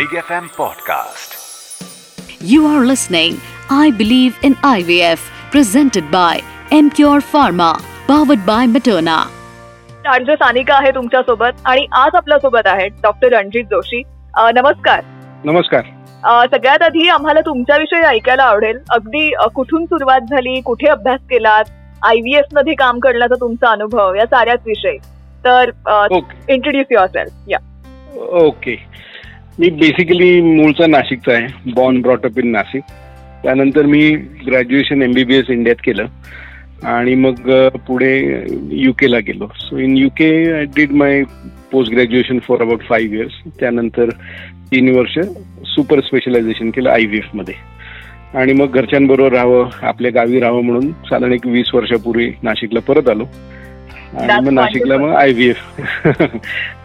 Big FM podcast. You are listening I Believe in IVF, presented by MCure Pharma, powered by Materna. RJ Sanika आहे तुमच्यासोबत आणि आज आपल्यासोबत आहेत doctor Ranjit Joshi. नमस्कार. नमस्कार. सगळ्यात आधी आम्हाला तुमच्याविषयी ऐकायला आवडेल. अगदी कुठून सुरुवात झाली कुठे अभ्यास केलात आयव्हीएफमध्ये काम करण्याचा तुमचा अनुभव या साऱ्याच विषयी. तर इंट्रोड्यूस युअर सेल्फ या ओके. मी बेसिकली मूळचा नाशिकचा आहे. Born brought up in Nashik. त्यानंतर मी graduation M B B S इंडियात केलं. आणि मग पुढे यू केला गेलो. So in U K I did my post graduation for about five years त्यानंतर तीन वर्ष सुपर स्पेशलायझेशन केलं आय व्ही एफमध्ये आणि मग घरच्यांबरोबर राहावं आपल्या गावी राहावं म्हणून साधारण एक वीस वर्षापूर्वी नाशिकला परत आलो. आणि मग नाशिकला मग आय व्ही एफ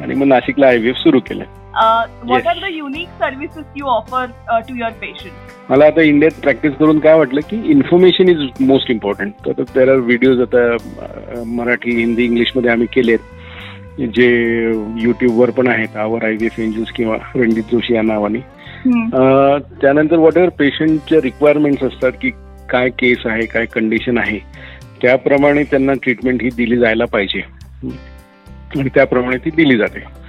आणि मग नाशिकला आय व्ही एफ सुरू केलं. What Yes. Are the unique services you offer to your patient मला आता इंडियात प्रॅक्टिस करून काय वाटलं की इन्फॉर्मेशन इज मोस्ट इम्पॉर्टंट तर देर आर व्हिडिओज आता मराठी हिंदी इंग्लिशमध्ये आम्ही केलेत. जे युट्यूबवर पण आहेत our I V F angels किंवा रणजित जोशी या नावाने. अ, त्यानंतर वॉट एव्हर पेशंटच्या रिक्वायरमेंट्स असतात की काय केस आहे काय कंडिशन आहे त्याप्रमाणे त्यांना ट्रीटमेंट ही दिली जायला पाहिजे. आणि त्याप्रमाणे ती दिली जाते.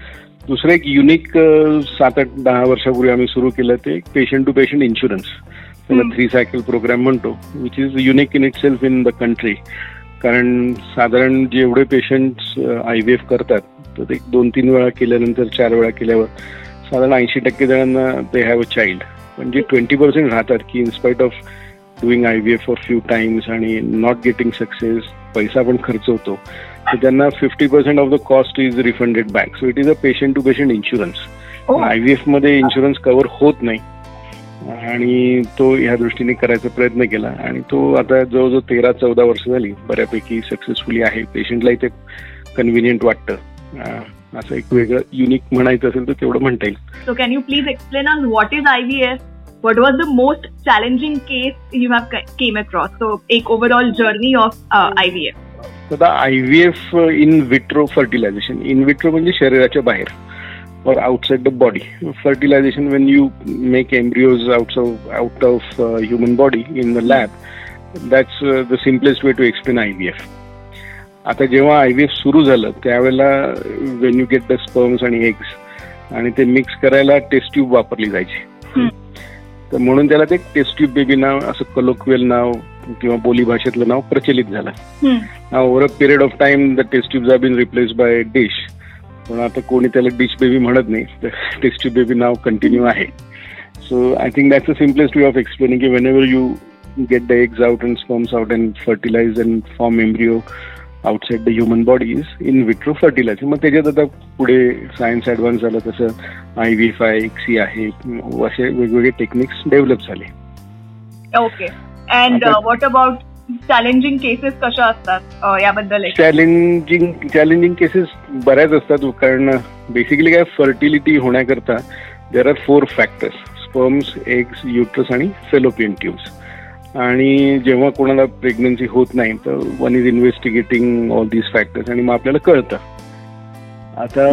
दुसरं एक युनिक सात आठ दहा वर्षापूर्वी आम्ही सुरू केलं ते पेशंट टू पेशंट इन्शुरन्स त्याला. थ्री सायकल प्रोग्राम म्हणतो which is unique in itself in the country कारण साधारण जेवढे पेशंट्स आय व्ही एफ करतात तर ते एक दोन तीन वेळा केल्यानंतर चार वेळा केल्यावर साधारण ऐंशी टक्के जणांना दे हॅव अ चाइल्ड म्हणजे ट्वेंटी पर्सेंट राहतात की in spite of doing I V F for few times आणि नॉट गेटिंग सक्सेस पैसा पण खर्च होतो तर त्यांना fifty percent of the cost is refunded back so it is a patient to patient insurance I V एफमध्ये insurance cover होत नाही. आणि तो ह्या दृष्टीने करायचा प्रयत्न केला. आणि तो आता जवळजवळ तेरा चौदा वर्ष झाली. बऱ्यापैकी सक्सेसफुली आहे. पेशंटलाही ते कन्व्हिनियंट वाटतं. असं एक वेगळं युनिक म्हणायचं असेल तर तेवढं म्हणता येईल. So can you please explain us what is IVF? What was the most challenging case you have ca- came across? So एक overall journey of uh, IVF. आता I V F in vitro fertilisation in vitro म्हणजे शरीराच्या बाहेर और outside the body fertilisation when you make embryos out of out of human body in the lab that's the simplest way to explain I V F आता जेव्हा I V F सुरू झालं त्यावेळेला when you get the sperms आणि eggs आणि ते mix करायला taste tube वापरली जायची. तर म्हणून त्याला ते टेस्ट ट्यूब बेबी नाव असं कलोक्वेल नाव किंवा बोली भाषेतलं नाव प्रचलित झालं. period of time, the test tubes have been replaced by dish. पण आता कोणी त्याला डिश बेबी म्हणत नाही तर टेस्ट ट्यूब बेबी नाव कंटिन्यू आहे. So I think that's a simplest way of explaining की whenever you get the eggs out and sperms out and fertilise and form embryo outside the human body is in vitro fertiliser मग त्याच्यात आता पुढे science advance झालं तसं I V five एक्सी आहे असे वेगवेगळे टेक्निक्स डेव्हलप झाले. Uh, आता- what about challenging cases कशा असतात याबद्दल चॅलेंजिंग चॅलेंजिंग केसेस बऱ्याच असतात कारण बेसिकली काय फर्टिलिटी होण्याकरता there are four factors sperms eggs uterus आणि फेलोपियन ट्यूब्स आणि जेव्हा कोणाला प्रेग्नन्सी होत नाही तर one is investigating all these factors आणि मग आपल्याला कळतं. आता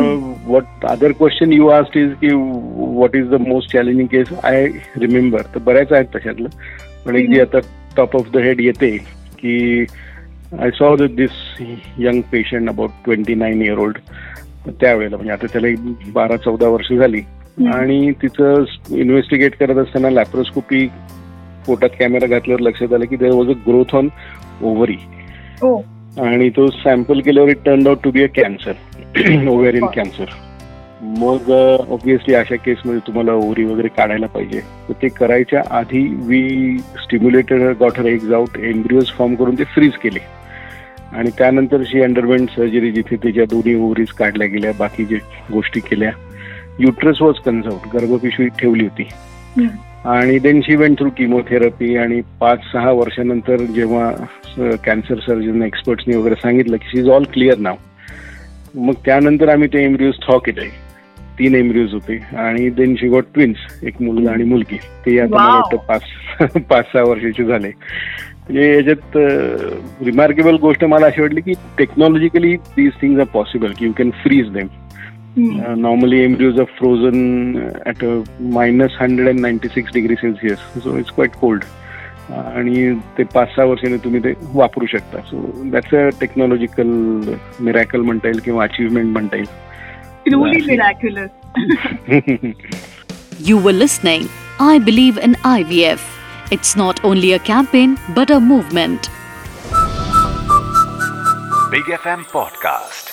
what other question you asked is की what is the most challenging case I remember तर बऱ्याच आहेत तशातलं. पण एक जी आता टॉप ऑफ द हेड येते की I saw this young patient about twenty nine year old त्यावेळेला म्हणजे आता त्याला एक बारा चौदा वर्ष झाली. आणि तिचं इन्व्हेस्टिगेट करत असताना लॅप्रोस्कोपी पोटात कॅमेरा घातल्यावर लक्षात आलं की there was a growth on ovary आणि तो सॅम्पल केल्यावर it turn out to be a cancer ovarian cancer मग ऑब्विसली अशा केसमध्ये तुम्हाला ओव्हरी वगैरे काढायला पाहिजे. तर ते करायच्या आधी we stimulated got her eggs out embryos form करून ते फ्रीज केले. आणि त्यानंतर शी अंडरवेंट सर्जरी जिथे त्याच्या दोन्ही ओव्हरीज काढल्या गेल्या बाकी जे गोष्टी केल्या. युट्रस वॉज कन्झर्व गर्भपिशवी ठेवली होती. आणि then she went through chemotherapy आणि पाच सहा वर्षानंतर जेव्हा कॅन्सर सर्जन एक्सपर्ट्सनी वगैरे सांगितलं की she is all clear now मग त्यानंतर आम्ही ते एम्ब्रिओज थॉ केले. तीन एम्ब्रिओज होते. आणि देन शी गॉट ट्विन्स एक मुलगा आणि मुलगी. ते आता मला. वाटतं पाच पाच सहा वर्षाचे झाले. म्हणजे याच्यात रिमार्केबल गोष्ट मला अशी वाटली की technologically these things are possible की you can freeze them Normally embryos are frozen at a minus hundred and ninety six degree Celsius so it's quite cold आणि ते पाच सहा वर्षाने तुम्ही ते वापरू शकता so that's a technological miracle म्हणता येईल किंवा अचिव्हमेंट म्हणता येईल truly Yes. Miraculous You were listening I Believe in IVF. It's not only a campaign but a movement. Big FM Podcast.